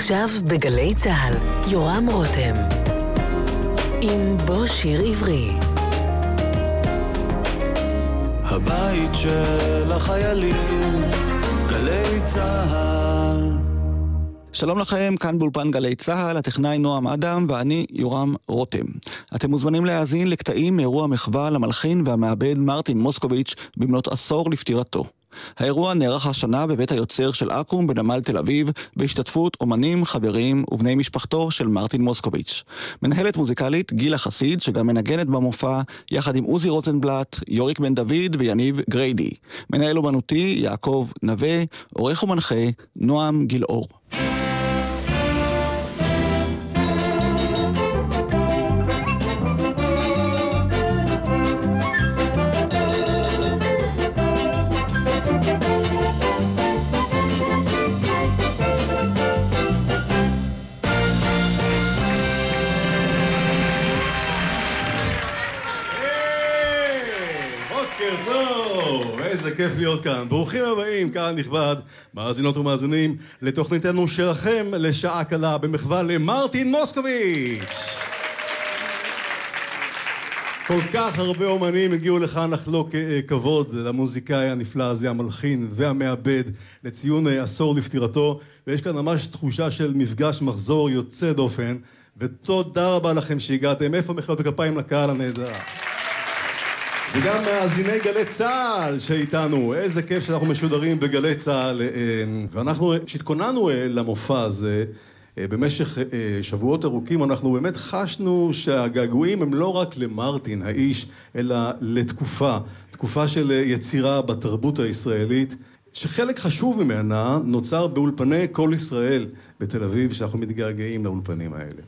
עכשיו בגלי צה"ל, יורם רותם. עם בוא שיר עברי. הבית של החיילים, גלי צה"ל. שלום לכם, כאן באולפן גלי צה"ל, הטכנאי נועם אדם ואני יורם רותם. אתם מוזמנים להאזין לקטעים מאירוע מחווה למלחין והמעבד מרטין מוסקוביץ' במלאת עשור לפטירתו. האירוע נערך השנה בבית היוצר של אקו"ם בנמל תל אביב, בהשתתפות אומנים, חברים ובני משפחתו של מרטין מוסקוביץ'. מנהלת מוזיקלית גילה חסיד, שגם מנגנת במופע, יחד עם עוזי רוזנבלט, יוריק בן דוד ויניב גריידי. מנהל אומנותי יעקב נווה, עורך ומנחה נועם גילאור. כיף להיות כאן. ברוכים הבאים, קהל נכבד, מאזינות ומאזינים, לתוכניתנו שלכם לשעה קלה במחווה למרטין מוסקוביץ'. כל כך הרבה אומנים הגיעו לכאן לחלוק אה, כבוד למוזיקאי הנפלא הזה, המלחין והמעבד, לציון אה, עשור לפטירתו, ויש כאן ממש תחושה של מפגש מחזור יוצא דופן, ותודה רבה לכם שהגעתם. איפה מחיאות הכפיים לקהל הנהדר? וגם מאזיני גלי צה"ל שאיתנו, איזה כיף שאנחנו משודרים בגלי צה"ל. אה, ואנחנו, כשהתכוננו אה, למופע הזה, אה, במשך שבועות ארוכים, אנחנו באמת חשנו שהגעגועים הם לא רק למרטין האיש, אלא לתקופה, תקופה של יצירה בתרבות הישראלית. שחלק חשוב ממנה נוצר באולפני כל ישראל בתל אביב, שאנחנו מתגעגעים לאולפנים האלה.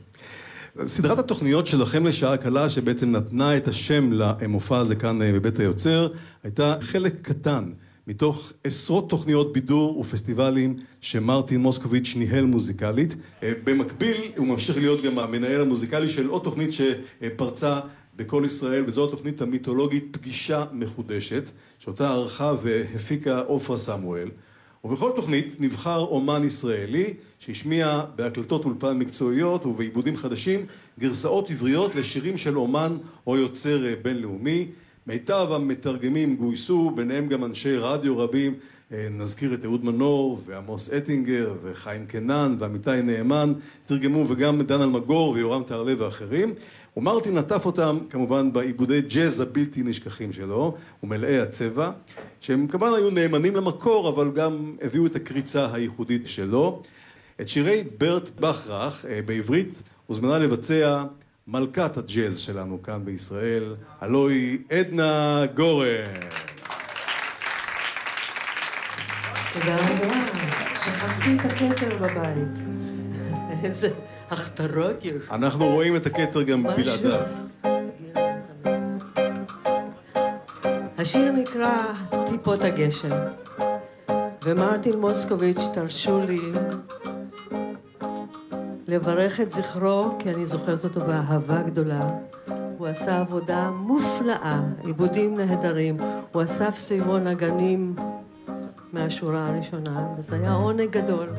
סדרת התוכניות שלכם לשעה קלה, שבעצם נתנה את השם למופע הזה כאן אה, בבית היוצר, הייתה חלק קטן מתוך עשרות תוכניות בידור ופסטיבלים שמרטין מוסקוביץ' ניהל מוזיקלית. אה, במקביל הוא ממשיך להיות גם המנהל המוזיקלי של עוד תוכנית שפרצה בכל ישראל, וזו התוכנית המיתולוגית פגישה מחודשת, שאותה ערכה והפיקה עופרה סמואל. ובכל תוכנית נבחר אומן ישראלי שהשמיע בהקלטות אולפן מקצועיות ובעיבודים חדשים גרסאות עבריות לשירים של אומן או יוצר בינלאומי. מיטב המתרגמים גויסו, ביניהם גם אנשי רדיו רבים, אה, נזכיר את אהוד מנור ועמוס אטינגר וחיים קנן ועמיתי נאמן, תרגמו וגם דן אלמגור ויורם טהרלב ואחרים. ומרטין נטף אותם כמובן בעיבודי ג'אז הבלתי נשכחים שלו ומלאי הצבע שהם כמובן היו נאמנים למקור אבל גם הביאו את הקריצה הייחודית שלו. את שירי ברט בכרך אה, בעברית הוזמנה לבצע מלכת הג'אז שלנו כאן בישראל הלוא היא עדנה גורן. תודה רבה, שכחתי את הכתר בבית. איזה הכתרות יש. אנחנו רואים את הכתר גם בלעדיו. השיר נקרא טיפות הגשם, ומרטין מוסקוביץ', תרשו לי לברך את זכרו, כי אני זוכרת אותו באהבה גדולה. הוא עשה עבודה מופלאה, עיבודים נהדרים. הוא אסף סביבו נגנים מהשורה הראשונה, וזה היה עונג גדול.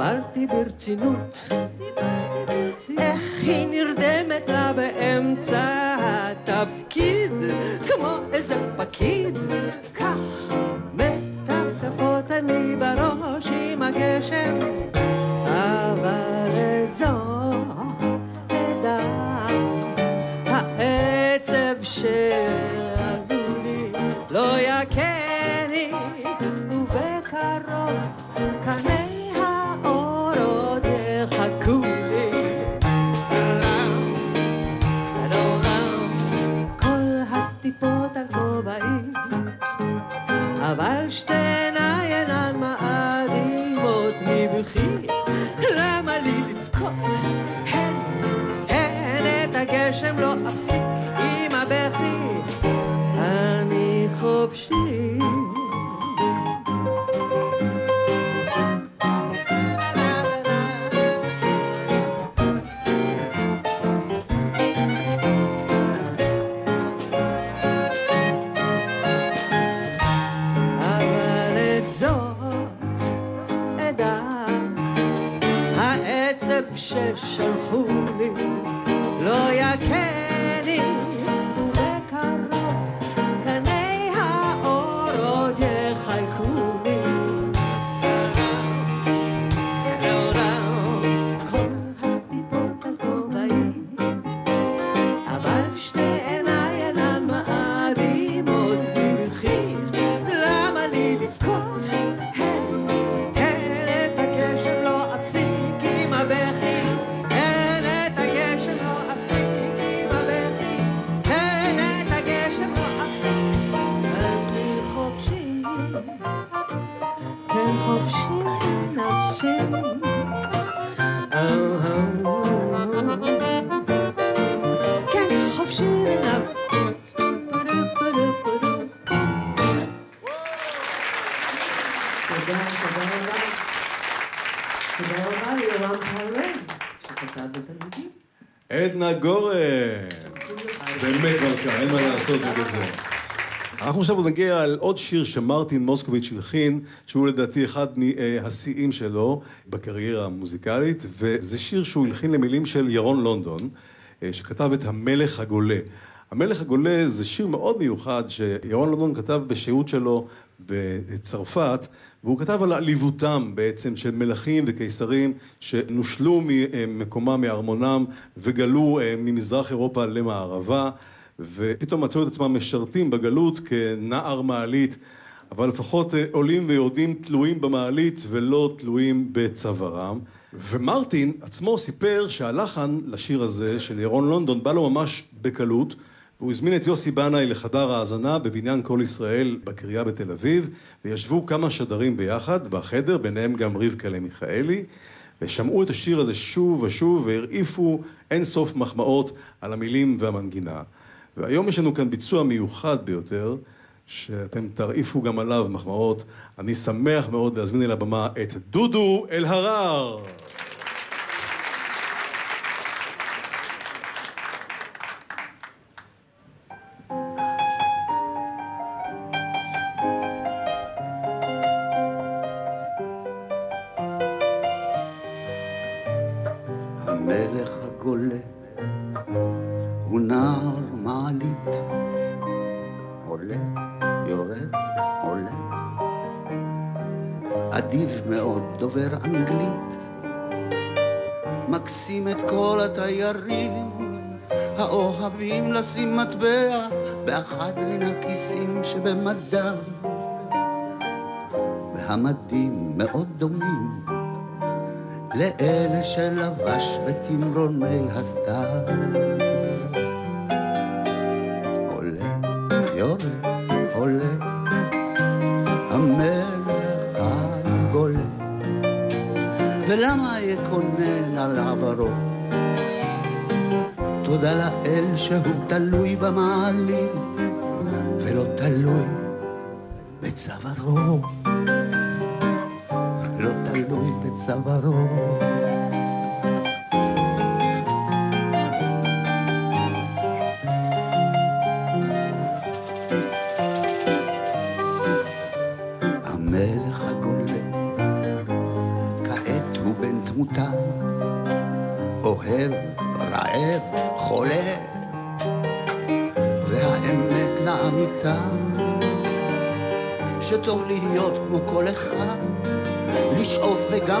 Barti per ținut אנחנו עכשיו נגיע על עוד שיר שמרטין מוסקוביץ' הלחין, שהוא לדעתי אחד מהשיאים שלו בקריירה המוזיקלית, וזה שיר שהוא הלחין למילים של ירון לונדון, שכתב את המלך הגולה. המלך הגולה זה שיר מאוד מיוחד שירון לונדון כתב בשהות שלו בצרפת, והוא כתב על עליבותם בעצם של מלכים וקיסרים שנושלו ממקומם, מארמונם, וגלו אה, ממזרח אירופה למערבה, ופתאום מצאו את עצמם משרתים בגלות כנער מעלית, אבל לפחות אה, עולים ויורדים תלויים במעלית ולא תלויים בצווארם. ומרטין עצמו סיפר שהלחן לשיר הזה של ירון לונדון בא לו ממש בקלות. והוא הזמין את יוסי בנאי לחדר האזנה בבניין כל ישראל בקריה בתל אביב, וישבו כמה שדרים ביחד בחדר, ביניהם גם רבקה למיכאלי, ושמעו את השיר הזה שוב ושוב, והרעיפו אין סוף מחמאות על המילים והמנגינה. והיום יש לנו כאן ביצוע מיוחד ביותר, שאתם תרעיפו גם עליו מחמאות. אני שמח מאוד להזמין אל הבמה את דודו אלהרר. שהוא תלוי במעלית ולא תלוי בצווארו. לא תלוי בצווארו.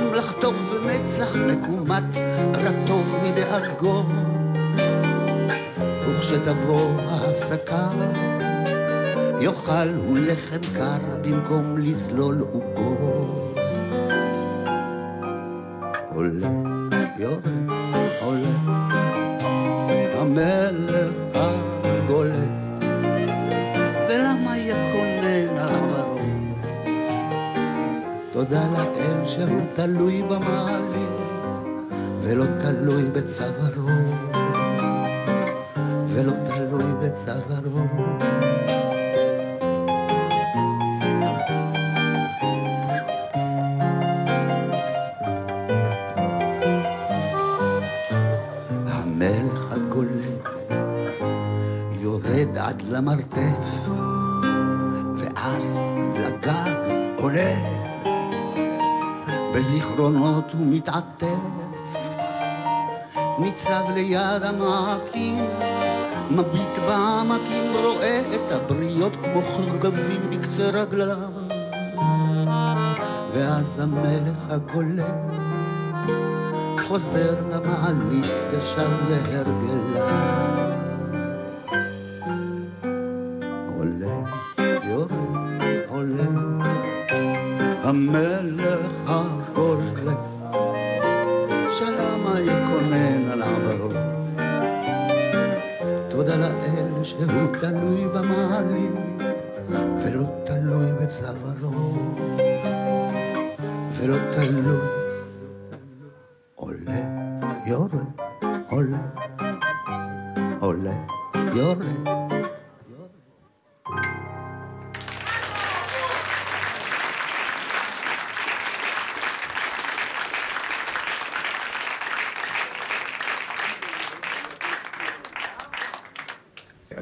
וגם לחטוף מצח מקומת, רטוב מדאגו. וכשתבוא ההפסקה, יאכל הוא לחם קר במקום לזלול עוגות. חרגבים בקצה רגליו. ואז המלך הגולה חוזר למעלית ושר להרגלה. עולה, יורד, עולה, המלך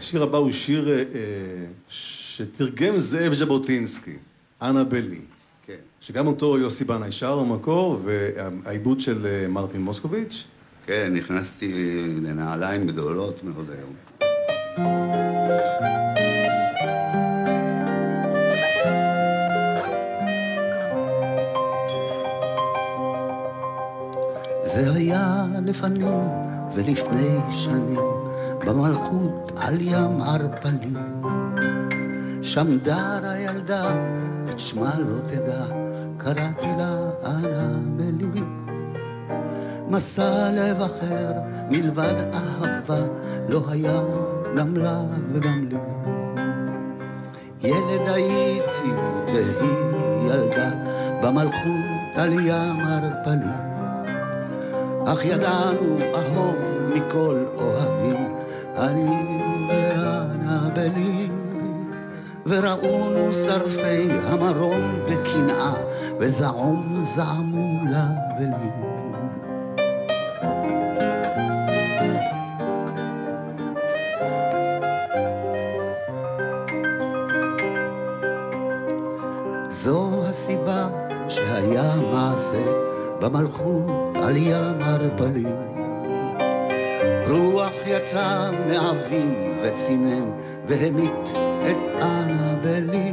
השיר הבא הוא שיר אה, אה, שתרגם זאב ז'בוטינסקי, אנה בלי. כן. שגם אותו יוסי בנאי שר במקור, והעיבוד של אה, מרטין מוסקוביץ'. כן, נכנסתי לנעליים גדולות מאוד היום. זה היה לפנים ולפני שנים, במלכות על ים ערפלים. שם דרה ילדה, את שמה לא תדע, קראתי לה אנבלי. מסע לב אחר, מלבד אהבה, לא היה גם לה וגם לי. ילד הייתי והיא ילדה, במלכות על ים ערפלים. אך ידענו אהוב מכל אוהבים, אני ואנבלי. וראונו שרפי המרום בקנאה, וזעום זעמו לה ולי. זו הסיבה שהיה מעשה במלכות על ים ערפלים. רוח יצא מאבים וצינן והמית את אנבלי.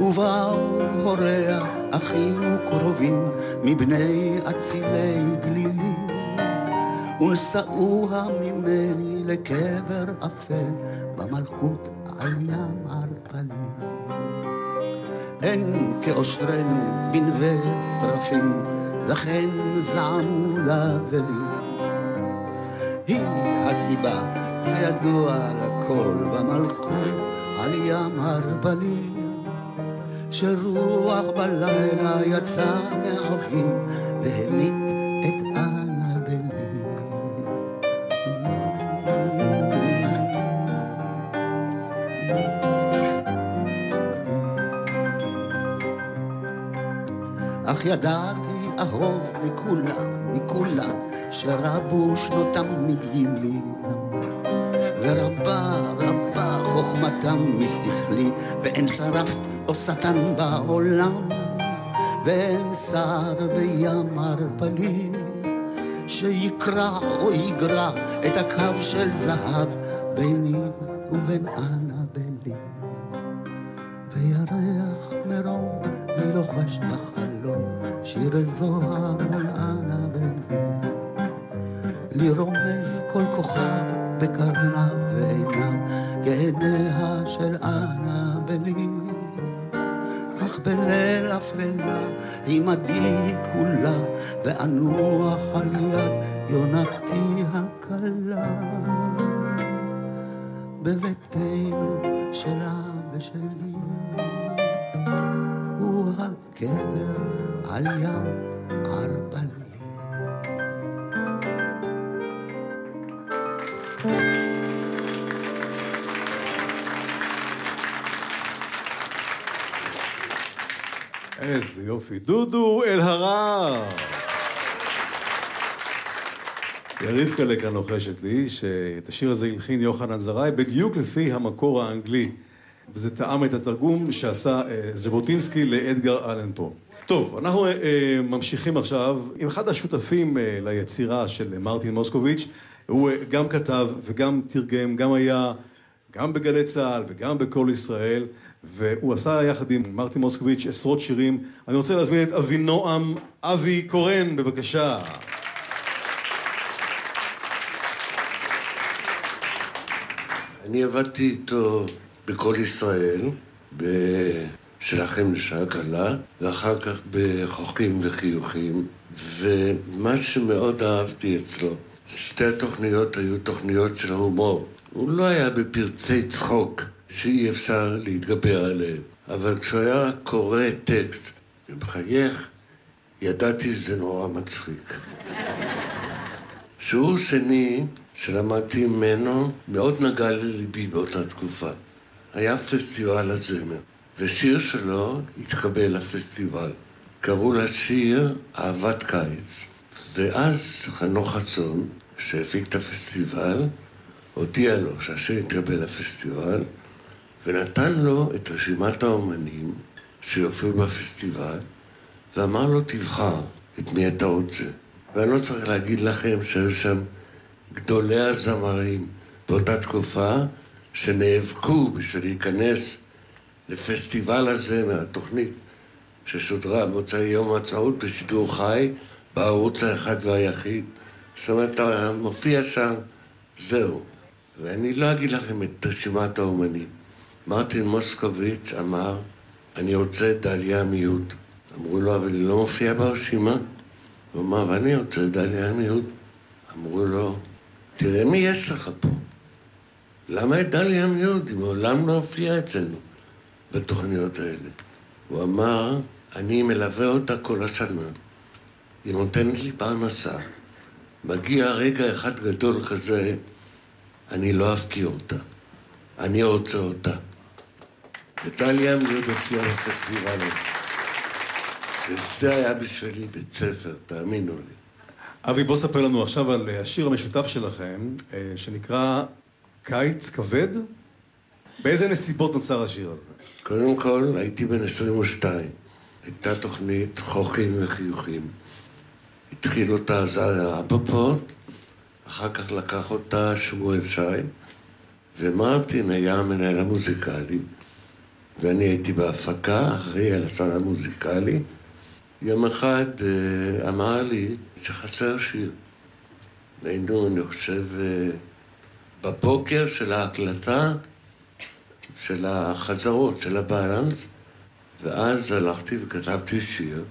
ובאו הוריה, אחים וקרובים, מבני אצילי גלילים. ונשאוה ממני לקבר אפל במלכות על ים ערפלים. אין כאושרנו בנווה שרפים, לכן זעמו. היא הסיבה, זה ידוע לכל במלכות על ים הרבלים. שרוח בלילה יצא מאבים והמית את אנבלי. אך ידעתי אהוב מכולם, מכולם, שרבו שנותם מגילים. ורבה רבה חוכמתם משכלי, ואין שרף או שטן בעולם, ואין שר בים ערפלי, שיקרע או יגרע את הקו של זהב ביני ובין אנבלי. וירח מרום מלוחש בחלום שיר זוהר מול אנבלי. לרומז כל כוכב בקרניו ועיניו כעיניה של אנבלי. אך בליל אפלה עמדי כולה ואנוח על יד יונתי הקלה. בביתנו שלה ושלי הוא הקבר על ים ערפלי. איזה יופי. דודו אלהרר. יריב קלה כאן לוחשת לי שאת השיר הזה הלחין יוחנן זרעי בדיוק לפי המקור האנגלי. וזה טעם את התרגום שעשה אה, ז'בוטינסקי לאדגר אלן פה. טוב, אנחנו אה, ממשיכים עכשיו עם אחד השותפים אה, ליצירה של מרטין מוסקוביץ'. הוא גם כתב וגם תרגם, גם היה גם בגלי צה"ל וגם בקול ישראל, והוא עשה יחד עם מרטין מוסקוביץ' עשרות שירים. אני רוצה להזמין את אבינועם אבי קורן, בבקשה. אני עבדתי איתו בקול ישראל, בשלכם לשעה קלה, ואחר כך בחוכים וחיוכים, ומה שמאוד אהבתי אצלו, שתי התוכניות היו תוכניות של הומור. הוא לא היה בפרצי צחוק שאי אפשר להתגבר עליהם, אבל כשהוא היה קורא טקסט ומחייך, ידעתי שזה נורא מצחיק. שיעור שני שלמדתי ממנו מאוד נגע לליבי באותה תקופה. היה פסטיבל הזמר, ושיר שלו התקבל לפסטיבל. קראו לשיר אהבת קיץ. ואז חנוך חצון, שהפיק את הפסטיבל, הודיע לו שהשיר התקבל לפסטיבל, ונתן לו את רשימת האומנים שיופיעו בפסטיבל, ואמר לו, תבחר את מי אתה רוצה. ואני לא צריך להגיד לכם שהיו שם גדולי הזמרים באותה תקופה, שנאבקו בשביל להיכנס לפסטיבל הזמר, התוכנית ששודרה מוצאי יום העצמאות בשידור חי, בערוץ האחד והיחיד. זאת אומרת, אתה מופיע שם, זהו. ואני לא אגיד לכם את רשימת האומנים. מרטין מוסקוביץ' אמר, אני רוצה את דליה מיעוט. אמרו לו, אבל היא לא מופיעה ברשימה. הוא אמר, ואני רוצה את דליה מיעוט. אמרו לו, תראה מי יש לך פה. למה את דליה מיעוט? היא מעולם לא הופיעה אצלנו בתוכניות האלה. הוא אמר, אני מלווה אותה כל השנה. היא נותנת לי פרנסה. מגיע רגע אחד גדול כזה, אני לא אפקיר אותה. אני רוצה אותה. ודליה מיעוט הופיעה בפסטיבל הזה. וזה היה בשבילי בית ספר, תאמינו לי. אבי, בוא ספר לנו עכשיו על השיר המשותף שלכם, אה, שנקרא קיץ כבד. באיזה נסיבות נוצר השיר הזה? קודם כל, הייתי בן 22. הייתה תוכנית חוכים וחיוכים. התחיל אותה עזריה רפפורט, אחר כך לקח אותה שמואל שי, ומרטין היה המנהל המוזיקלי, ואני הייתי בהפקה, אחראי על הצד המוזיקלי. יום אחד אה, אמר לי שחסר שיר. היינו, אני חושב, אה, בבוקר של ההקלטה של החזרות, של הבאלנס, ואז הלכתי וכתבתי שיר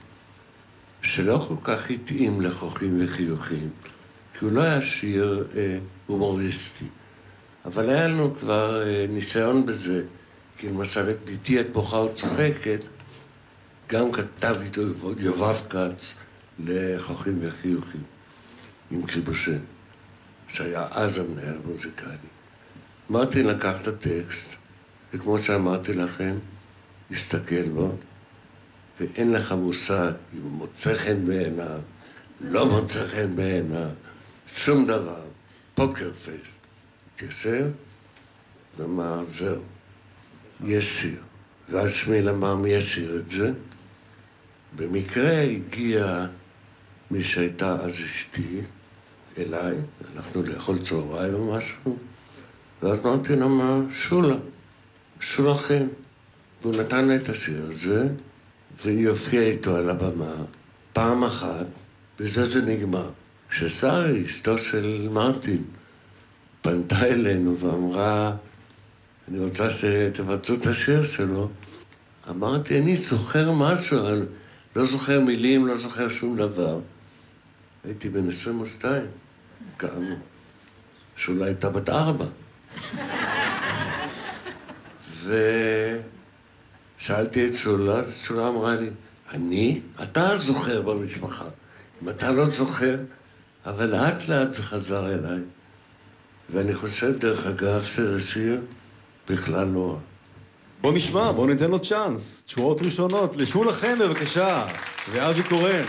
שלא כל כך התאים לחוכים וחיוכים, כי הוא לא היה שיר אה, הומוריסטי. אבל היה לנו כבר אה, ניסיון בזה, כי למשל את בתי את בוכה וצוחקת, גם כתב איתו יובב כץ לחוכים וחיוכים, עם קריבושן, שהיה אז המנהל המוזיקלי. מרטין לקח את הטקסט, וכמו שאמרתי לכם, הסתכל בו, ואין לך מושג אם הוא מוצא חן בעיניו, לא מוצא חן בעיניו, שום דבר, פוקר פייס. התיישב ואמר, זהו, יש שיר. ואז שמיל אמר מי ישיר את זה. במקרה הגיעה מי שהייתה אז אשתי אליי, הלכנו לאכול צהריים או משהו, ואז מרטין אמר, שולה, שולה חן. והוא נתן לה את השיר הזה, והיא הופיעה איתו על הבמה פעם אחת, וזה זה נגמר. כששרי, אשתו של מרטין, פנתה אלינו ואמרה, אני רוצה שתבצעו את השיר שלו, אמרתי, אני זוכר משהו, אני לא זוכר מילים, לא זוכר שום דבר. הייתי בן 22, כאמור, שאולי הייתה בת ארבע. ושאלתי את שולה, אז שולה אמרה לי, אני? אתה זוכר במשפחה. אם אתה לא זוכר, אבל לאט לאט זה חזר אליי. ואני חושב, דרך אגב, שזה שיר בכלל לא רע. בוא נשמע, בוא ניתן לו צ'אנס. תשואות ראשונות לשולה חן בבקשה, ואבי קורן.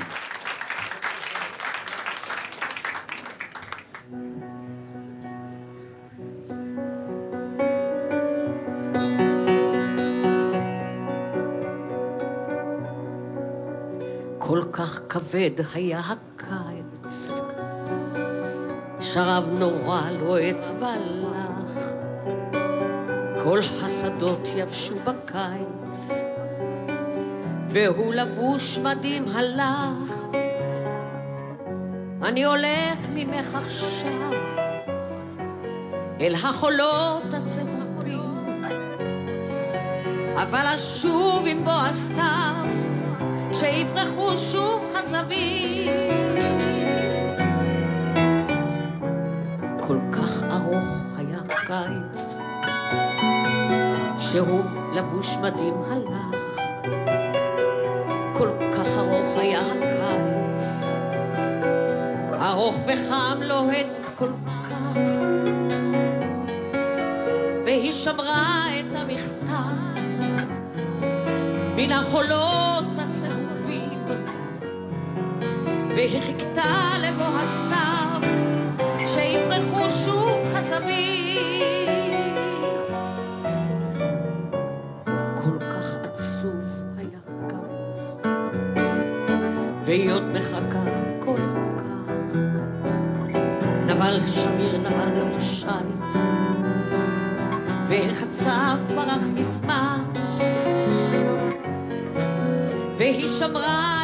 כל כך כבד היה הקיץ, שרב נורא לוהט ולח, כל השדות יבשו בקיץ, והוא לבוש מדים הלך. אני הולך ממך עכשיו אל החולות הצהובים, אבל אשוב עם בוא הסתיו כשיפרחו שוב חצבים. הקיץ, שהוא לבוש מדים הלך. כל כך ארוך היה הקיץ, ארוך וחם לוהט כל כך, והיא שמרה את המכתב מן החולות עוד מחכה כל כך. נבל שמיר נבל גם שייט, והחצב פרח מזמן. והיא שמרה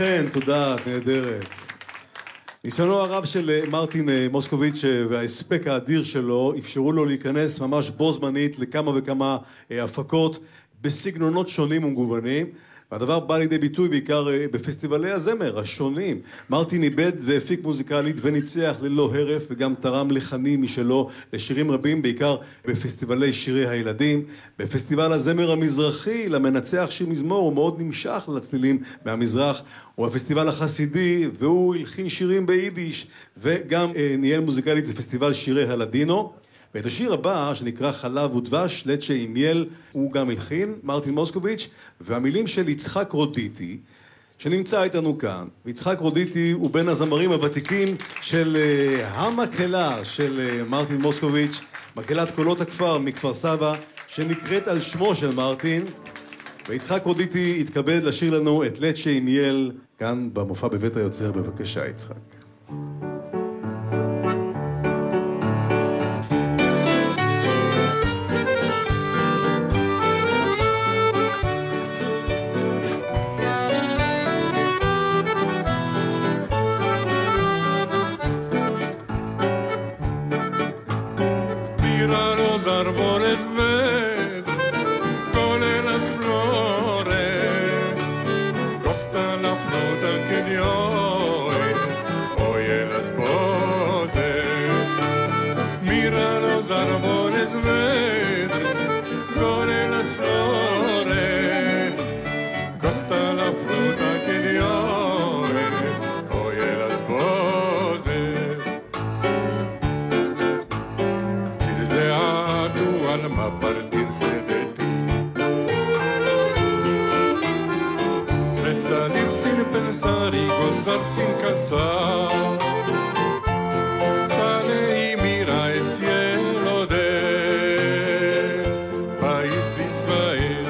חן, תודה, נהדרת. ניסיונו הרב של אה, מרטין אה, מוסקוביץ' אה, וההספק האדיר שלו אפשרו לו להיכנס ממש בו זמנית לכמה וכמה הפקות בסגנונות שונים ומגוונים. והדבר בא לידי ביטוי בעיקר אה, בפסטיבלי הזמר השונים. מרטין איבד והפיק מוזיקלית וניצח ללא הרף וגם תרם לחנים משלו לשירים רבים, בעיקר בפסטיבלי שירי הילדים. בפסטיבל הזמר המזרחי, למנצח שיר מזמור, הוא מאוד נמשך לצלילים מהמזרח. ובפסטיבל החסידי, והוא הלחין שירים ביידיש, וגם אה, ניהל מוזיקלית בפסטיבל שירי הלדינו. ואת השיר הבא, שנקרא חלב ודבש, לצ'ה אימיאל, הוא גם הלחין, מרטין מוסקוביץ', והמילים של יצחק רודיטי, שנמצא איתנו כאן. ויצחק רודיטי הוא בין הזמרים הוותיקים של uh, המקהלה של uh, מרטין מוסקוביץ', מקהלת קולות הכפר מכפר סבא, שנקראת על שמו של מרטין. ויצחק רודיטי התכבד לשיר לנו את לצ'ה אימיאל, כאן במופע בבית היוצר, בבקשה יצחק. Sin cansar. Sale y mira el cielo del país de Israel.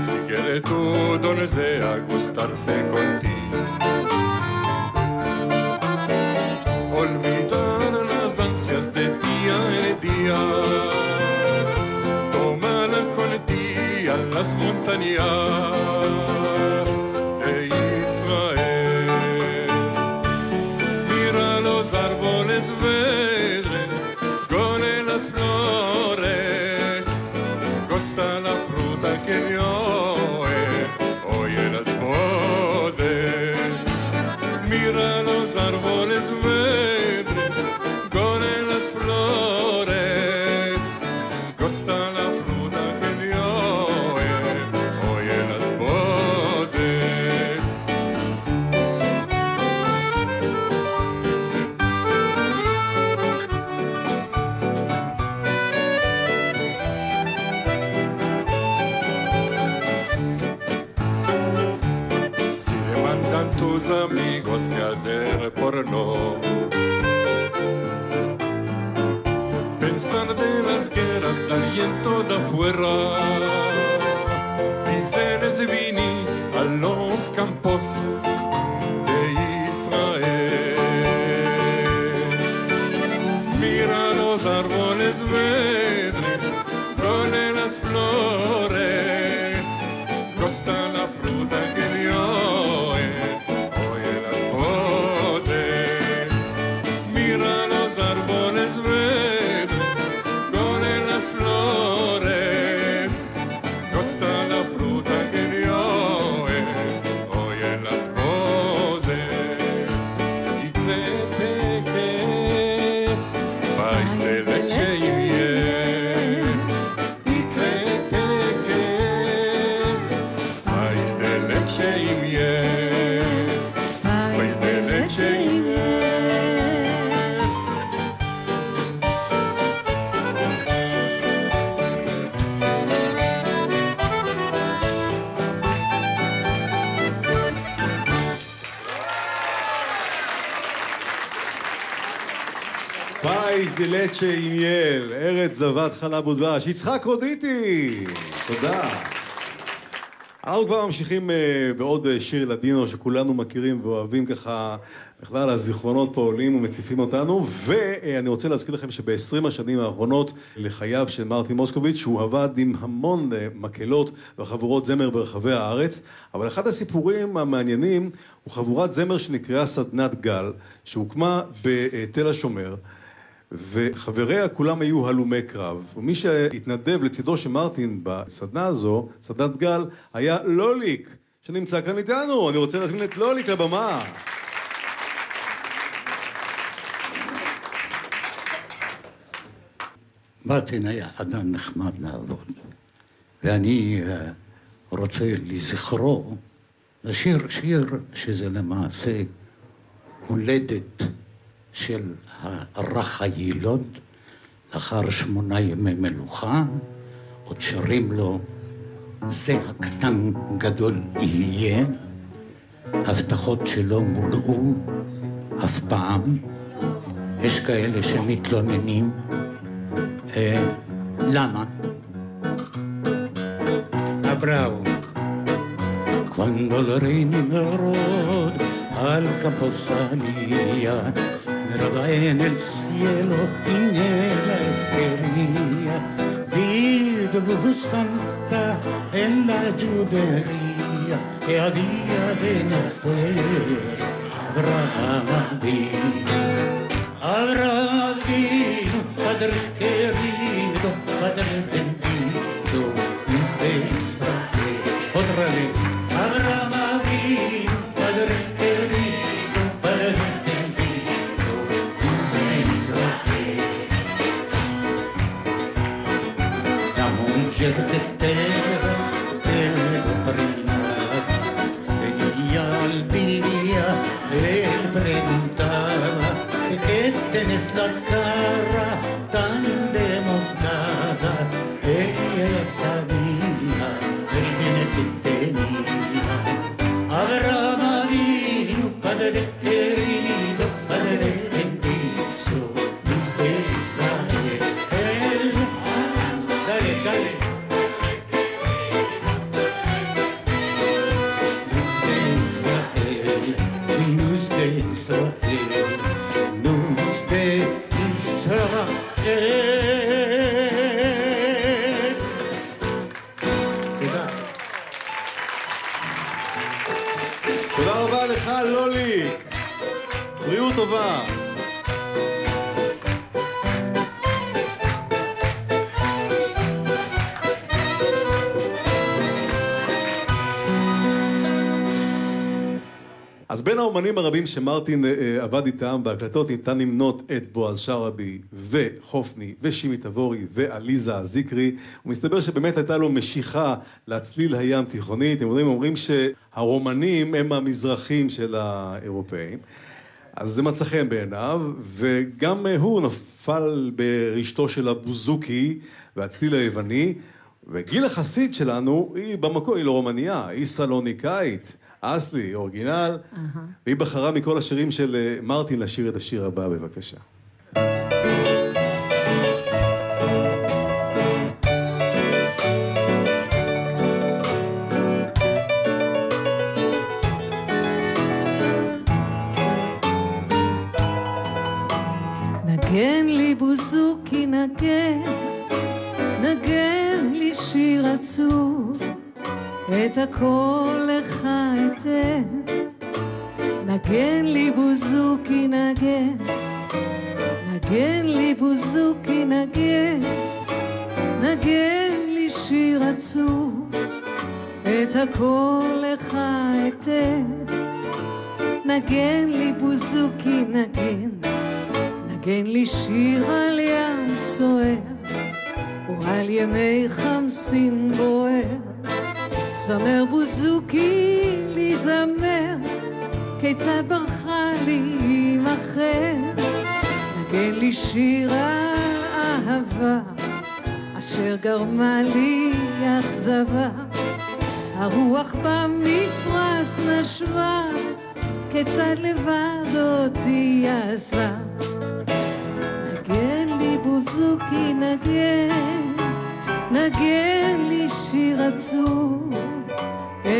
Si quiere tu donde gustarse contigo. olvidar las ansias de día en día. Tomar contigo las montañas Pensar de las guerras, y en toda fuera. Pinceles de vini a los campos. עם יעל, ארץ זבת חלב ודבש, יצחק רודיטי! תודה. אנחנו כבר ממשיכים uh, בעוד uh, שיר לדינו שכולנו מכירים ואוהבים ככה, בכלל הזיכרונות פה עולים ומציפים אותנו, ואני uh, רוצה להזכיר לכם שב-20 השנים האחרונות לחייו של מרטין מוסקוביץ' הוא עבד עם המון מקהלות וחבורות זמר ברחבי הארץ, אבל אחד הסיפורים המעניינים הוא חבורת זמר שנקראה סדנת גל, שהוקמה בתל השומר. וחבריה כולם היו הלומי קרב. ומי שהתנדב לצידו של מרטין בסדנה הזו, סדנת גל, היה לוליק, שנמצא כאן איתנו. אני רוצה להזמין את לוליק לבמה. מרטין היה אדם נחמד לעבוד, ואני אה, רוצה לזכרו לשיר שיר שזה למעשה הולדת של הרך היילוד, לאחר שמונה ימי מלוכה, עוד שרים לו, זה הקטן גדול יהיה, הבטחות שלא מולאו אף פעם, יש כאלה שמתלוננים, אה, למה? אבראו, Cuando el rey Nimrod al campo miraba en el cielo y la espería. Luz santa en la lluvería que había de nacer Abraham vino. Abraham てきて האומנים הרבים שמרטין אה, עבד איתם בהקלטות ניתן למנות את בועז שראבי וחופני ושימי תבורי ועליזה זיקרי ומסתבר שבאמת הייתה לו משיכה לצליל הים תיכוני אתם יודעים, אומרים שהרומנים הם המזרחים של האירופאים. אז זה מצא חן בעיניו וגם הוא נפל ברשתו של הבוזוקי והצליל היווני וגיל החסיד שלנו היא במקור, היא לא רומניה, היא סלוניקאית אסלי, אורגינל. והיא בחרה מכל השירים של אה, מרטין לשיר את השיר הבא, בבקשה. נגן לי בוזוקי נגן, נגן לי שיר עצוב. את הכל לך אתן. נגן לי בוזוקי נגן, נגן לי בוזוקי נגן, נגן לי שיר עצוב, את הכל לך אתן. נגן לי בוזוקי נגן, נגן לי שיר על ים סוער, ועל ימי חמסין בוער. זמר בוזוקי לי זמר, כיצד ברחה לי עמכם? נגן לי שיר על אהבה, אשר גרמה לי אכזבה. הרוח במפרש נשבה, כיצד לבד אותי עזבה. נגן לי בוזוקי נגן, נגן לי שיר עצוב.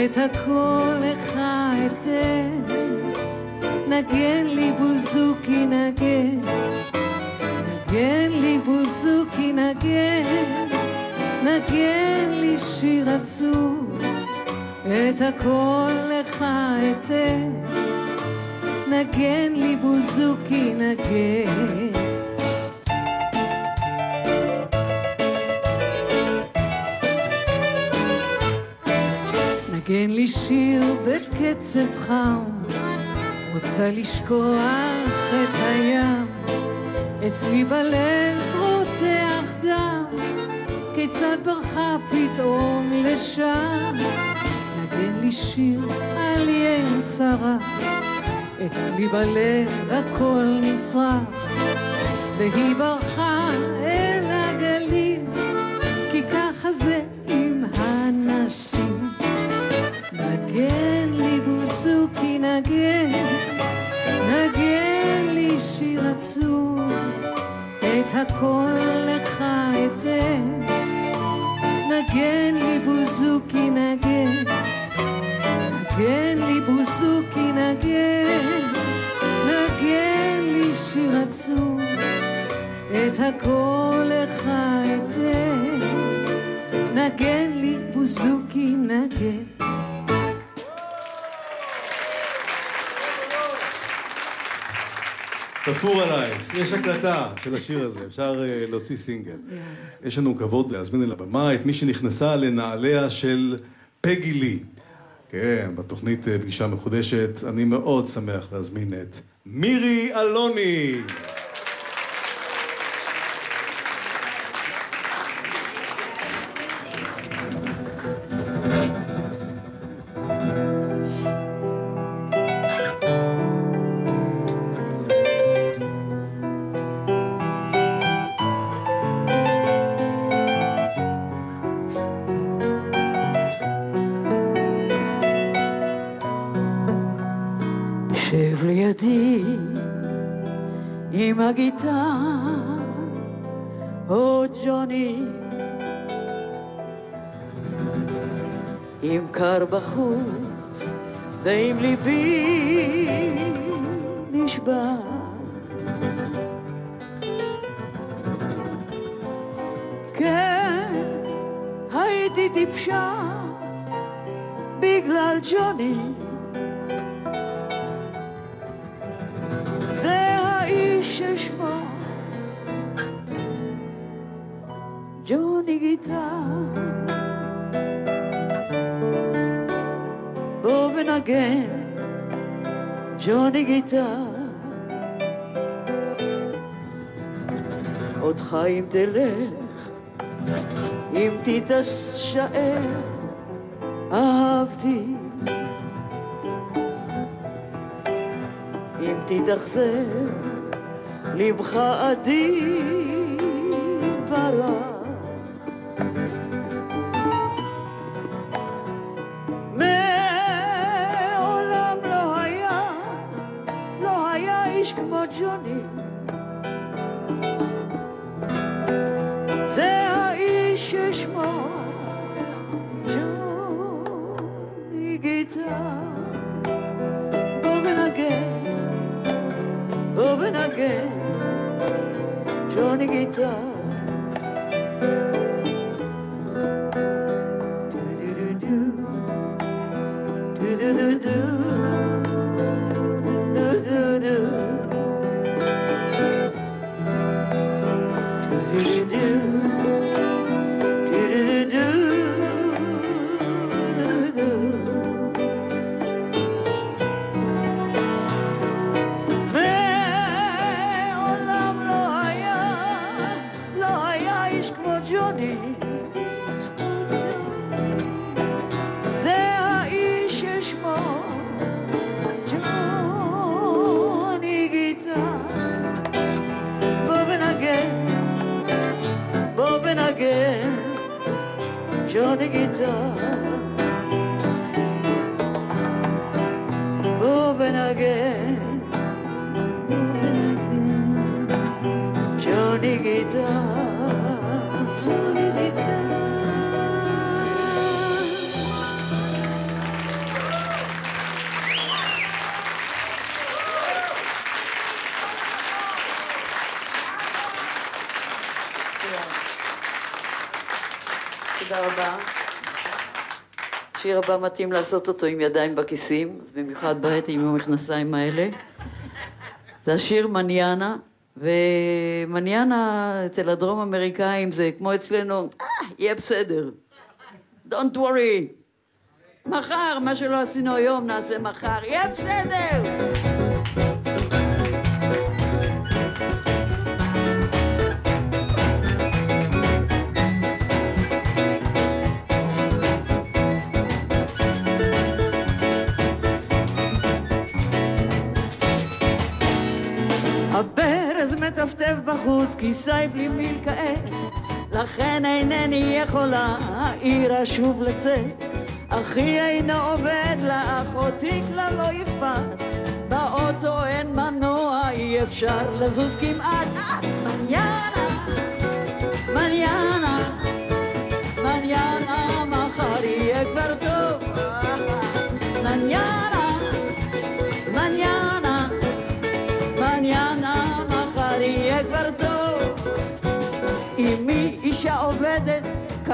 את הכל לך אתן. נגן לי בוזוקי נגן, נגן לי בוזוקי נגן, נגן לי שיר עצוב, את הכל לך אתן. נגן לי בוזוקי נגן. לי שיר בקצב חם, רוצה לשכוח את הים, אצלי בלב רותח דם, כיצד ברחה פתאום לשם. נגן לי שיר על ין שרה, אצלי בלב הכל נשרף, והיא ברחה נגן, נגן לי שיר עצוב, את הכל לך אתן. נגן לי בוזוקי נגן, נגן לי בוזוקי נגן, נגן לי שיר עצוב, את הכל לך אתן. נגן לי בוזוקי נגן. תפור עלייך, יש הקלטה של השיר הזה, אפשר uh, להוציא סינגל. יש לנו כבוד להזמין אל הבמה את מי שנכנסה לנעליה של פגי לי. כן, בתוכנית uh, פגישה מחודשת, אני מאוד שמח להזמין את מירי אלוני. ג'וני גיטר. אותך אם תלך, אם תתשאר, אהבתי. אם תתאכזר, לבך עדיף ברח. היה איש כמו ג'וני. זה האיש ששמו ג'וני גיטר. בוא ונגן, בוא ונגן, ג'וני גיטר. מעולם ג'וני הבא מתאים לעשות אותו עם ידיים בכיסים, אז במיוחד בעת עם המכנסיים האלה. זה השיר מניאנה, ומניאנה אצל הדרום אמריקאים זה כמו אצלנו, אה, יהיה בסדר. Don't worry. מחר, מה שלא עשינו היום נעשה מחר, יהיה בסדר. מטפטף בחוץ, כיסי בלי מיל כעת, לכן אינני יכולה העירה שוב לצאת. אחי אינו עובד, לאחותי כלל לא אכפת. באוטו אין מנוע, אי אפשר לזוז כמעט. אה, מניאנה, מניאנה, מניאנה, מחר יהיה כבר טוב. אה, מניאנה, מניאנה.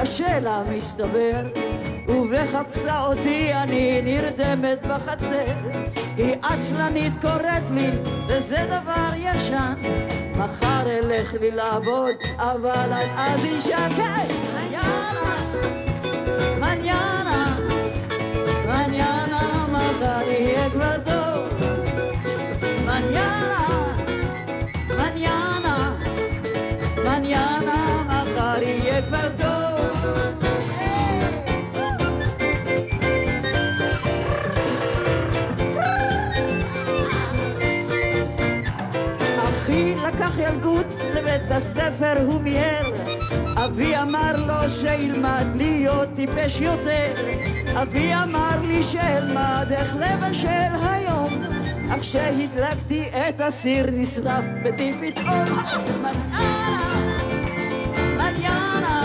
קשה לה מסתבר, ובחפשה אותי אני נרדמת בחצר. היא עצלנית קוראת לי, וזה דבר ישן. מחר אלך לי לעבוד, אבל עד אז אישה כן. מניאנה, מניאנה, מניאנה, מחר יהיה כבר טוב. הספר, הוא מיהר. אבי אמר לו שילמד להיות טיפש יותר. אבי אמר לי שאלמד איך לבשל היום. אך כשהדלקתי את הסיר נשרף ביתי פתאום. מניאנה,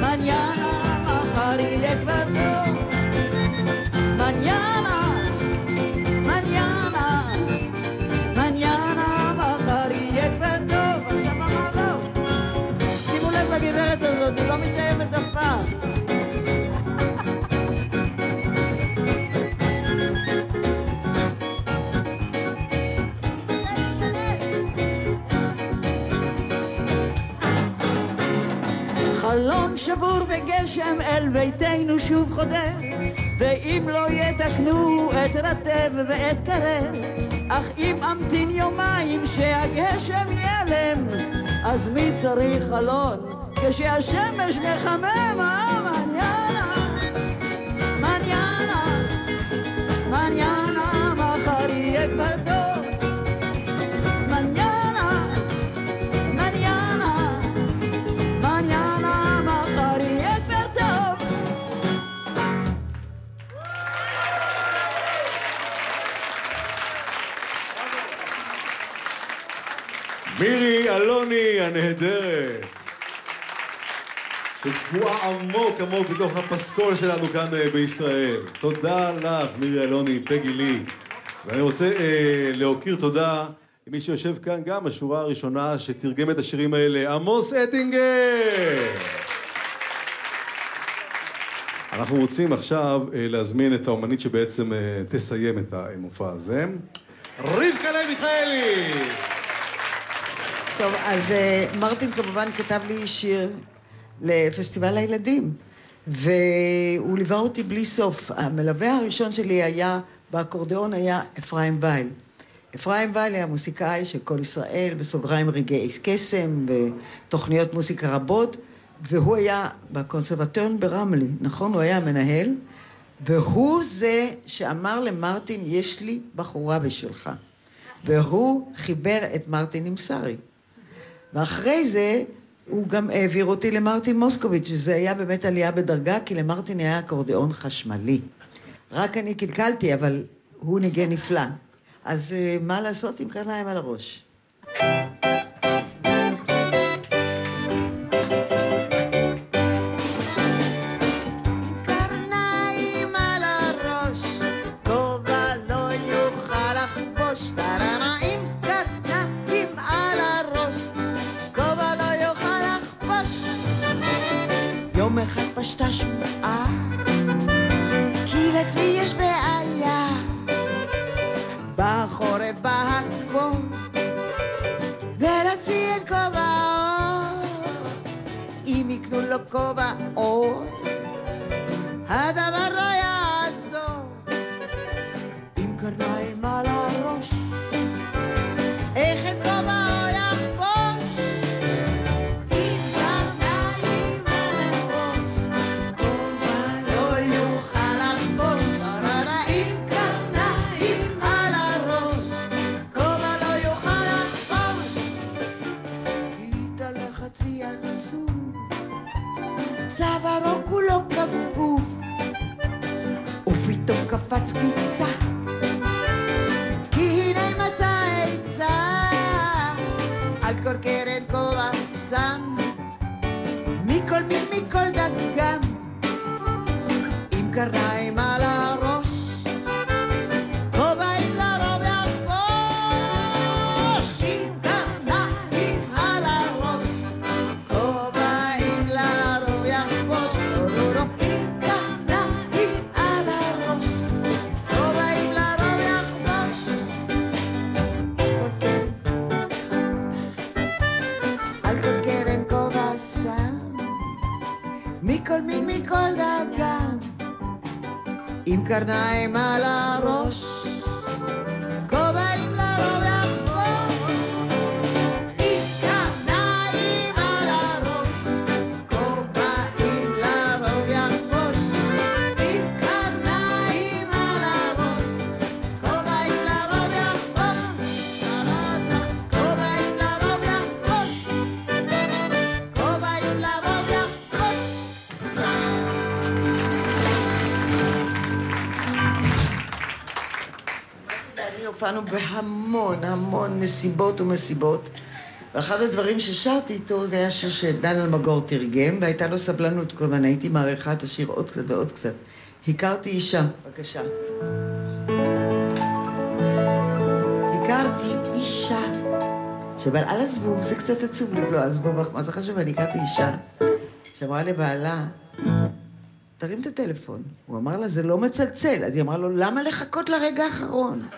מניאנה, מחר יהיה כבר טוב. מניאנה, חלון שבור בגשם אל ביתנו שוב חודר ואם לא יתקנו את רטב ואת קרר, אך אם אמתין יומיים שהגשם ייעלם, אז מי צריך חלון כשהשמש מחמם? אה, מירי אלוני הנהדרת, שקפואה עמוק עמוק בתוך הפסקול שלנו כאן אה, בישראל. תודה לך, מירי אלוני, פגי לי. ואני רוצה אה, להוקיר תודה למי שיושב כאן גם בשורה הראשונה שתרגם את השירים האלה, עמוס אטינגר! אנחנו רוצים עכשיו אה, להזמין את האומנית שבעצם אה, תסיים את המופע הזה. רבקה לוי מיכאלי! טוב, אז uh, מרטין כמובן כתב לי שיר לפסטיבל הילדים, והוא ליווה אותי בלי סוף. המלווה הראשון שלי היה, באקורדיאון היה אפרים וייל. אפרים וייל היה מוסיקאי של כל ישראל, בסוגריים רגעי קסם, בתוכניות מוזיקה רבות, והוא היה בקונסרבטוריון ברמלי, נכון? הוא היה המנהל, והוא זה שאמר למרטין, יש לי בחורה בשבילך. והוא חיבר את מרטין עם שרי. ואחרי זה הוא גם העביר אותי למרטין מוסקוביץ', שזה היה באמת עלייה בדרגה, כי למרטין היה אקורדיאון חשמלי. רק אני קלקלתי, אבל הוא ניגן נפלא. אז אה, מה לעשות עם קרניים על הראש? ולעצמי אין כובע אור. אם יקנו לו המון נסיבות ומסיבות. ואחד הדברים ששרתי איתו זה היה שיר שדן אלמגור תרגם, והייתה לו סבלנות כל הזמן, הייתי מעריכה את השיר עוד קצת ועוד קצת. הכרתי אישה, בבקשה. הכרתי אישה, אבל על הזבוב זה קצת עצוב לבלוע הזבוב, אך מה זה חשוב? אני הכרתי אישה שאמרה לבעלה, תרים את הטלפון. הוא אמר לה, זה לא מצלצל. אז היא אמרה לו, למה לחכות לרגע האחרון?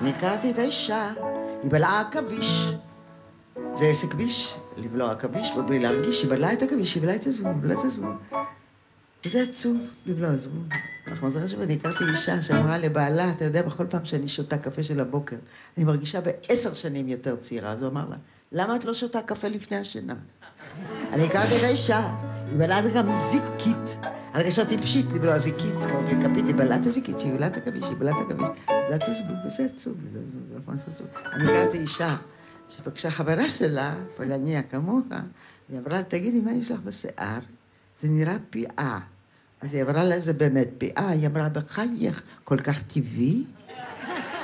אני הכרתי את האישה, היא בלעה עכביש. זה עסק ביש, לבלוע עכביש ובלי להרגיש, היא בלעה את העכביש, היא בלעה את הזבוב, בלעה את הזבוב. וזה עצוב לבלוע זבוב. אנחנו מזל שאני הכרתי אישה שאמרה לבעלה, אתה יודע, בכל פעם שאני שותה קפה של הבוקר, אני מרגישה בעשר שנים יותר צעירה. אז הוא אמר לה, למה את לא שותה קפה לפני השינה? אני הכרתי את האישה, היא בלעה גם זיקית. הרגשתי פשיט לבלוע זיקית, כמו בכפית, היא בלעה את הזיקית, שהיא בלעה את הכביש, היא בלעה את הכביש, את הזבוב, וזה עצוב, אני הכרתי אישה שפגשה חברה שלה, פולניה כמוך, והיא אמרה, תגידי, מה יש לך בשיער? זה נראה פאה. אז היא אמרה לה, זה באמת פאה. היא אמרה, בחייך, כל כך טבעי.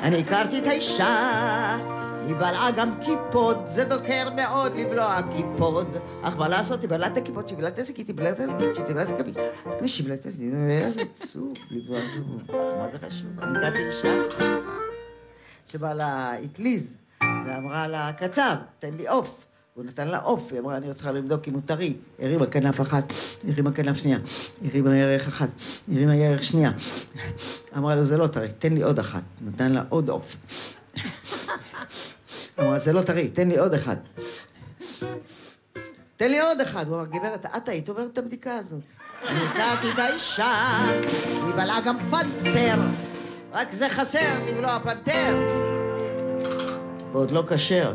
אני הכרתי את האישה, היא בלעה גם קיפוד, זה דוקר מאוד לבלוע קיפוד. אך מה לעשות, היא בלעה את הקיפוד, שהיא בלעה את הזיקית, היא בלעה את הזיקית, שהיא בלעה את הכביש. שהיא בלעה את הזיקית, זה עצוב לבלוע זבוב. מה זה חשוב? אני הכרתי אישה שבאה לאטליז, ואמרה לה, קצב, תן לי עוף. הוא נתן לה עוף, היא אמרה, אני צריכה לבדוק אם הוא טרי. הרימה כנף אחת, הרימה כנף שנייה, הרימה ירך אחת, הרימה ירך שנייה. אמרה לו, זה לא טרי, תן לי עוד אחת. נתן לה עוד עוף. אמרה, זה לא טרי, תן לי עוד אחד. תן לי עוד אחד. הוא אמר, גברת, את היית עוברת את הבדיקה הזאת. אני הכרתי את האישה, היא בלעה גם פנתר. רק זה חסר, לבלוע פנתר. ועוד לא כשר.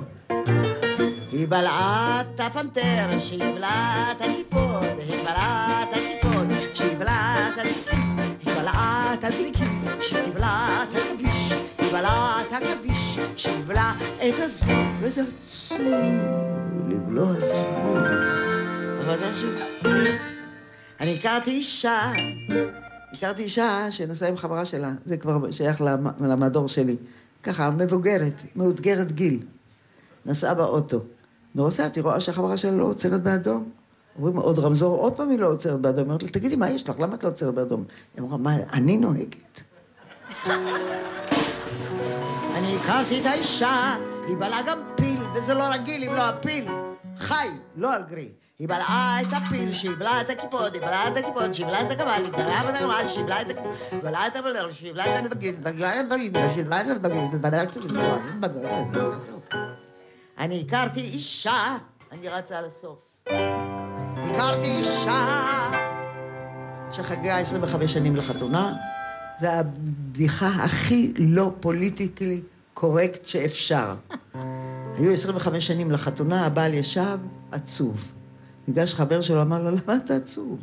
היא בלעה את הפנתר, שהיא בלעה את הקיפוד, היא בלעה את הקיפוד, שהיא בלעה את הזיקים, היא בלעה את הזיקים, שהיא בלעה את הכביש, את הכביש, שהיא בלעה את הזבוב, וזה עצוב, זבוב. אבל זה. אני הכרתי אישה, הכרתי אישה שנסעה עם חברה שלה, זה כבר שייך למדור שלי, ככה, מבוגרת, מאותגרת גיל. נסעה באוטו. נוסעת, היא רואה שהחברה שלה לא עוצרת באדום. אומרים, עוד רמזור, עוד פעם היא לא עוצרת באדום. אומרת לה, תגידי, מה יש לך? למה את לא עוצרת באדום? היא אמרה, מה, אני נוהגת. אני הכרתי את האישה, היא בלעה גם פיל, וזה לא רגיל אם לא הפיל. חי, לא על גריל. היא בלעה את הפיל, שהיא בלעה את הקיפוד, היא בלעה את הקיפוד, שהיא בלעה את הקבל, היא בלעה את הקבל, שהיא בלעה את הקבל, שהיא בלעה את הבלר, שהיא בלעה את הבגיל, שהיא בלעה את הבגיל, אני הכרתי אישה, אני רצה לסוף. הכרתי אישה שחגגה 25 שנים לחתונה, זו הבדיחה הכי לא פוליטיקלי קורקט שאפשר. היו 25 שנים לחתונה, הבעל ישב עצוב. ניגש חבר שלו, אמר לו, למה אתה עצוב?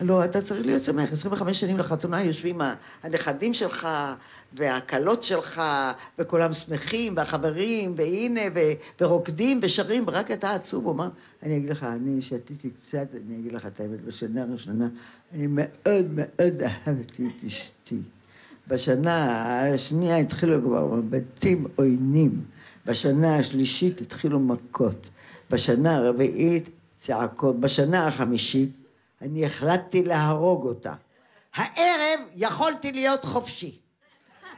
לא, אתה צריך להיות שמח. 25 שנים לחתונה יושבים הנכדים שלך והכלות שלך, וכולם שמחים, והחברים, והנה, ורוקדים ושרים, ורק אתה עצוב. הוא אמר, אני אגיד לך, אני שתיתי קצת, אני אגיד לך את האמת, בשנה הראשונה, אני מאוד מאוד אהבתי את אשתי. בשנה השנייה התחילו כבר מבטים עוינים. בשנה השלישית התחילו מכות. בשנה הרביעית צעקות. בשנה החמישית אני החלטתי להרוג אותה. הערב יכולתי להיות חופשי.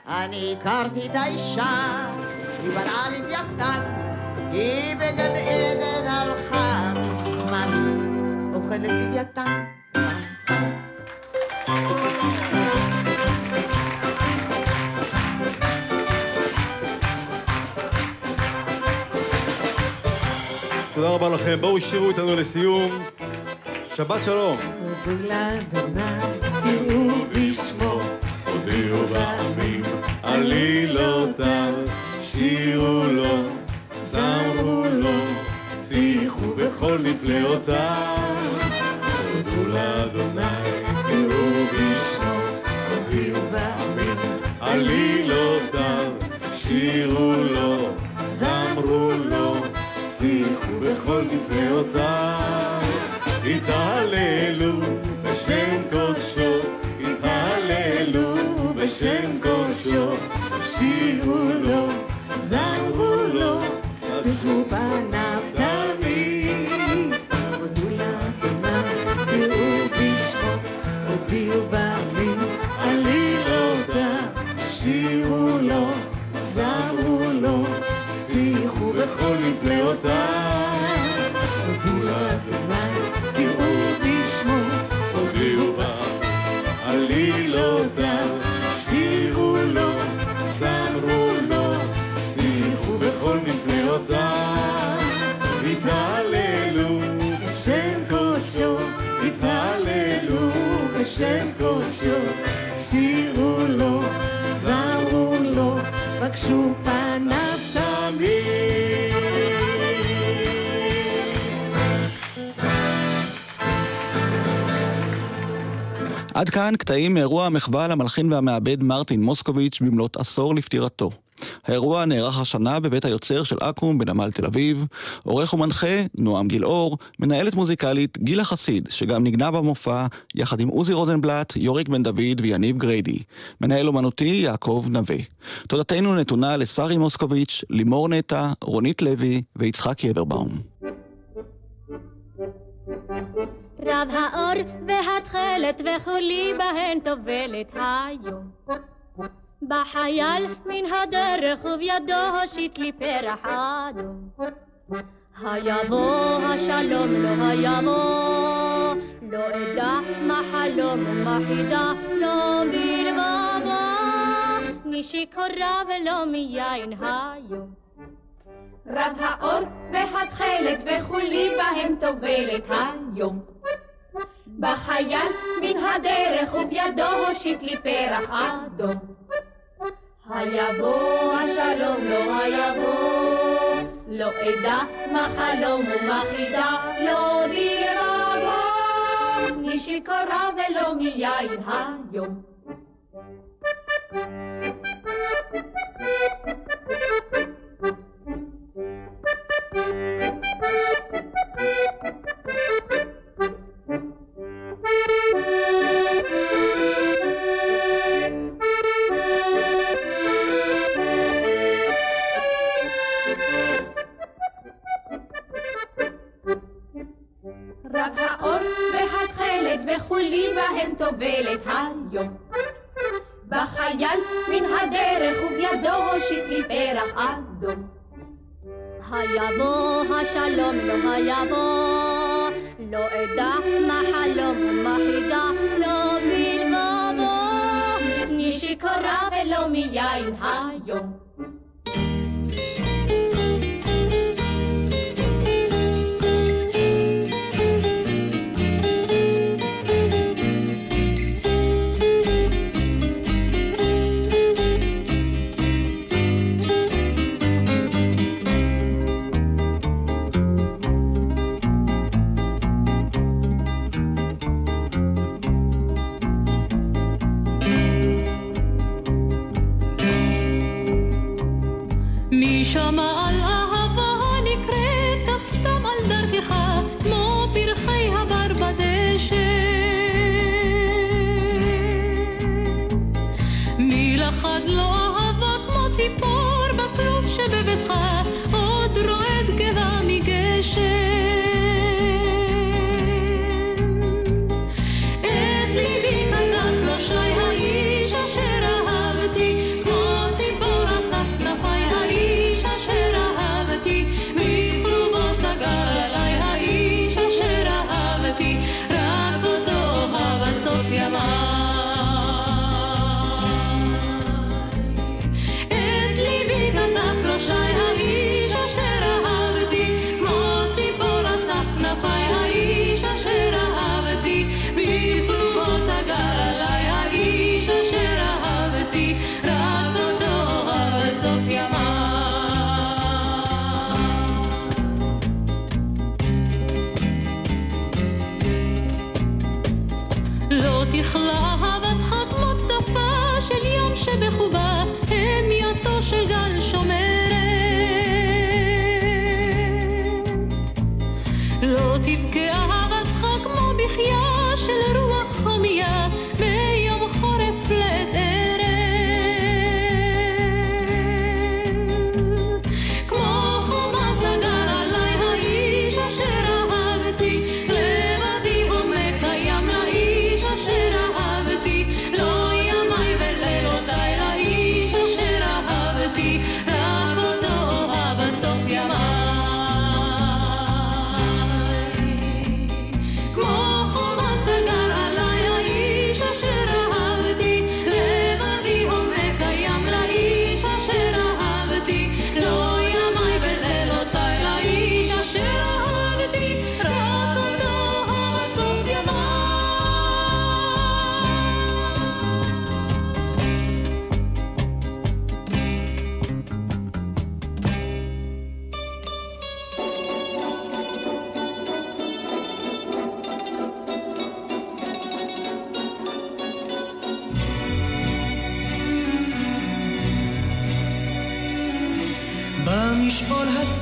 אני הכרתי את האישה, היא בלעה לוויתן, היא בגן עדן הלכה מזמן, אוכלת לוויתן. תודה רבה לכם. בואו שירו איתנו לסיום. שבת שלום. שירו לו, זמרו לו, שיחו בכל נפלאותיו. הודו לאדוני, קראו בשמו, הודיעו בעמים עלילותיו, שירו לו, זמרו לו, שיחו בכל נפלאותיו. התהללו בשם קודשו, התהללו בשם קודשו, שירו לו, זמרו לו, דברו פניו תמיד. הודו לאדוני, קראו בשמו, הודיעו בעמים עלילותיו, שירו לו, זמרו לו, בכל נפלאותיו. הודו לאדוני, קראו בשמו, הודיעו עלילותיו, שירו לו, זמרו לו, שיחו בכל נפלאותיו. התהללו בשם קודשו, התהללו בשם קודשו, שירו לו, זמרו לו, בקשו פניו תמיד. עד כאן קטעים מאירוע המחווה למלחין והמעבד מרטין מוסקוביץ' במלאת עשור לפטירתו. האירוע נערך השנה בבית היוצר של אקו"ם בנמל תל אביב. עורך ומנחה, נועם גילאור, מנהלת מוזיקלית, גילה חסיד, שגם נגנה במופע, יחד עם עוזי רוזנבלט, יוריק בן דוד ויניב גריידי. מנהל אומנותי, יעקב נווה. תודתנו נתונה לשרי מוסקוביץ', לימור נטע, רונית לוי ויצחק יברבאום. רב האור והתכלת וכולי בהן טובלת היום. בחייל מן הדרך ובידו הושיט לי פרח אדום. היבוא השלום לא היבוא, לא אדע מה חלום ומה חידה, לא מלבבו, משיכורה ולא מיין היום. רב האור והתכלת וכולי בהם טובלת היום. בחייל מן הדרך ובידו הושיט לי פרח אדום. היבוא השלום לא היבוא, לא אדע מה חלום ומה חידה, לא בלבבו, משיכורה ולא מיין היום. רב השלום לא אדע מה חלום ומה חידה, לא בלבבו, משיכורה ולא מיין היום.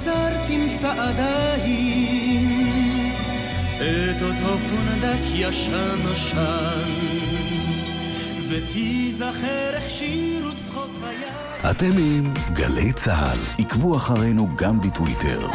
הצרת תמצא עדיין את אותו פונדק ישן נושן ותיזכר איך שירו צחוק ויד אתם עם גלי צה"ל, עקבו אחרינו גם בטוויטר.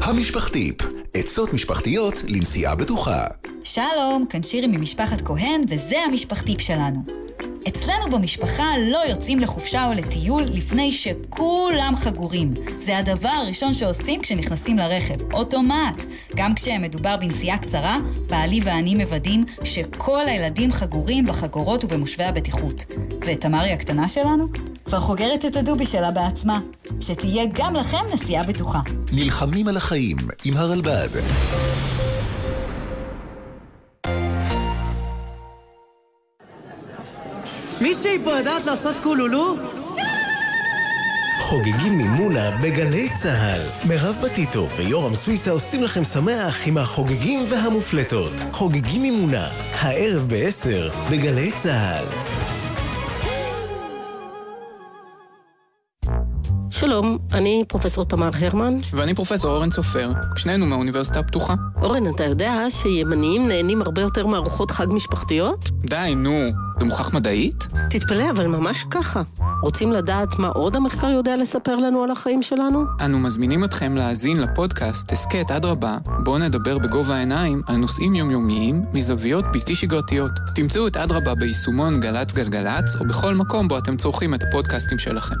המשפחתיפ, עצות משפחתיות לנסיעה בטוחה. שלום, כאן שירי ממשפחת כהן, וזה המשפחתיפ שלנו. אצלנו במשפחה לא יוצאים לחופשה או לטיול לפני שכולם חגורים. זה הדבר הראשון שעושים כשנכנסים לרכב, אוטומט. גם כשמדובר בנסיעה קצרה, בעלי ואני מוודאים שכל הילדים חגורים בחגורות ובמושבי הבטיחות. ותמרי הקטנה שלנו כבר חוגרת את הדובי שלה בעצמה. שתהיה גם לכם נסיעה בטוחה. נלחמים על החיים עם הרלב"ד. מישהי פה יודעת לעשות קולולו? חוגגים מימונה בגלי צה"ל. מירב בטיטו ויורם סוויסה עושים לכם שמח עם החוגגים והמופלטות. חוגגים מימונה, הערב ב-10 בגלי צה"ל. שלום, אני פרופסור תמר הרמן. ואני פרופסור אורן סופר, שנינו מהאוניברסיטה הפתוחה. אורן, אתה יודע שימניים נהנים הרבה יותר מארוחות חג משפחתיות? די, נו, זה מוכח מדעית? תתפלא, אבל ממש ככה. רוצים לדעת מה עוד המחקר יודע לספר לנו על החיים שלנו? אנו מזמינים אתכם להאזין לפודקאסט הסכת אדרבה, בו נדבר בגובה העיניים על נושאים יומיומיים מזוויות בלתי שגרתיות. תמצאו את אדרבה ביישומון גל"צ גלגלצ, או בכל מקום בו אתם צורכים את הפודקאסטים שלכם.